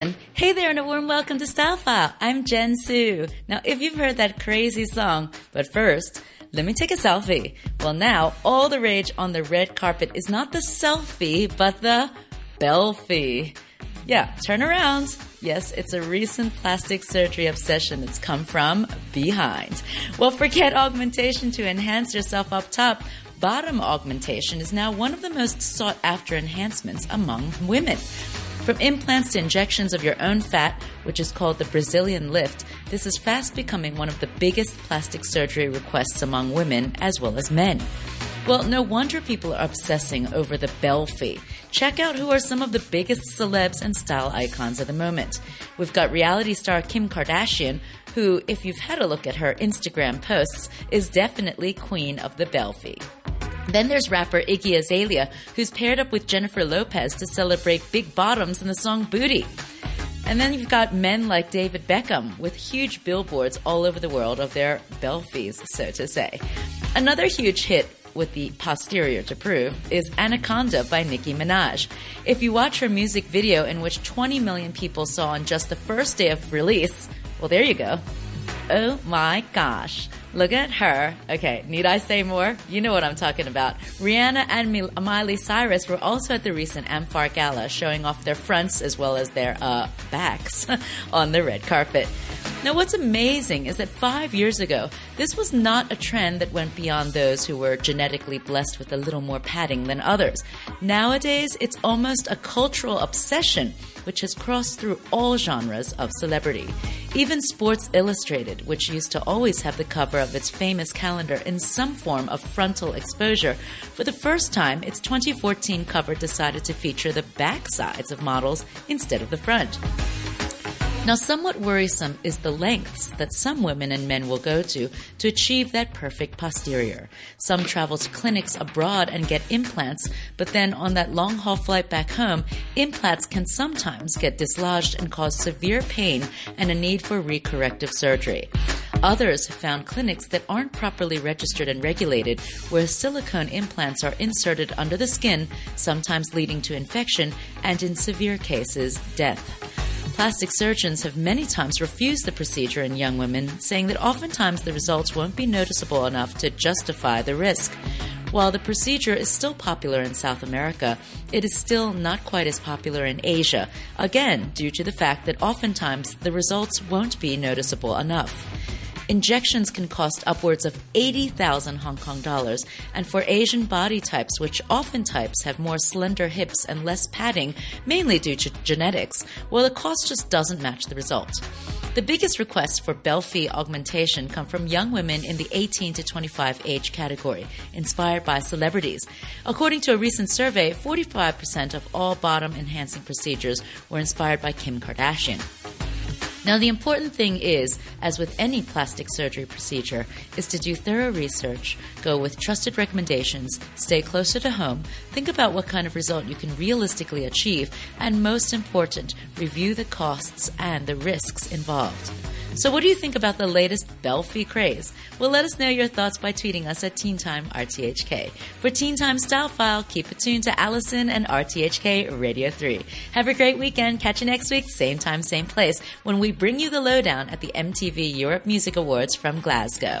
Hey there, and a warm welcome to Style File. I'm Jen Su. Now, if you've heard that crazy song, but first, let me take a selfie. Well, now, all the rage on the red carpet is not the selfie, but the belfie. Yeah, turn around. Yes, it's a recent plastic surgery obsession that's come from behind. Well, forget augmentation to enhance yourself up top. Bottom augmentation is now one of the most sought after enhancements among women. From implants to injections of your own fat, which is called the Brazilian lift, this is fast becoming one of the biggest plastic surgery requests among women as well as men. Well, no wonder people are obsessing over the Belfie. Check out who are some of the biggest celebs and style icons of the moment. We've got reality star Kim Kardashian, who, if you've had a look at her Instagram posts, is definitely queen of the Belfie. Then there's rapper Iggy Azalea, who's paired up with Jennifer Lopez to celebrate big bottoms in the song Booty. And then you've got men like David Beckham with huge billboards all over the world of their belfies, so to say. Another huge hit with the posterior to prove is Anaconda by Nicki Minaj. If you watch her music video in which 20 million people saw on just the first day of release, well, there you go. Oh my gosh. Look at her. Okay, need I say more? You know what I'm talking about. Rihanna and Miley Cyrus were also at the recent Amfar Gala, showing off their fronts as well as their uh, backs on the red carpet. Now, what's amazing is that five years ago, this was not a trend that went beyond those who were genetically blessed with a little more padding than others. Nowadays, it's almost a cultural obsession which has crossed through all genres of celebrity. Even Sports Illustrated, which used to always have the cover of its famous calendar in some form of frontal exposure, for the first time, its 2014 cover decided to feature the backsides of models instead of the front. Now, somewhat worrisome is the lengths that some women and men will go to to achieve that perfect posterior. Some travel to clinics abroad and get implants, but then on that long haul flight back home, implants can sometimes get dislodged and cause severe pain and a need for recorrective surgery. Others have found clinics that aren't properly registered and regulated, where silicone implants are inserted under the skin, sometimes leading to infection and, in severe cases, death. Plastic surgeons have many times refused the procedure in young women, saying that oftentimes the results won't be noticeable enough to justify the risk. While the procedure is still popular in South America, it is still not quite as popular in Asia, again, due to the fact that oftentimes the results won't be noticeable enough. Injections can cost upwards of 80,000 Hong Kong dollars, and for Asian body types, which often types have more slender hips and less padding, mainly due to genetics, well, the cost just doesn't match the result. The biggest requests for Belfie augmentation come from young women in the 18 to 25 age category, inspired by celebrities. According to a recent survey, 45% of all bottom enhancing procedures were inspired by Kim Kardashian. Now, the important thing is, as with any plastic surgery procedure, is to do thorough research, go with trusted recommendations, stay closer to home, think about what kind of result you can realistically achieve, and most important, review the costs and the risks involved. So, what do you think about the latest Belfie craze? Well, let us know your thoughts by tweeting us at Teen Time RTHK. For Teen Time Style File, keep it tuned to Allison and RTHK Radio 3. Have a great weekend. Catch you next week, same time, same place, when we bring you the lowdown at the MTV Europe Music Awards from Glasgow.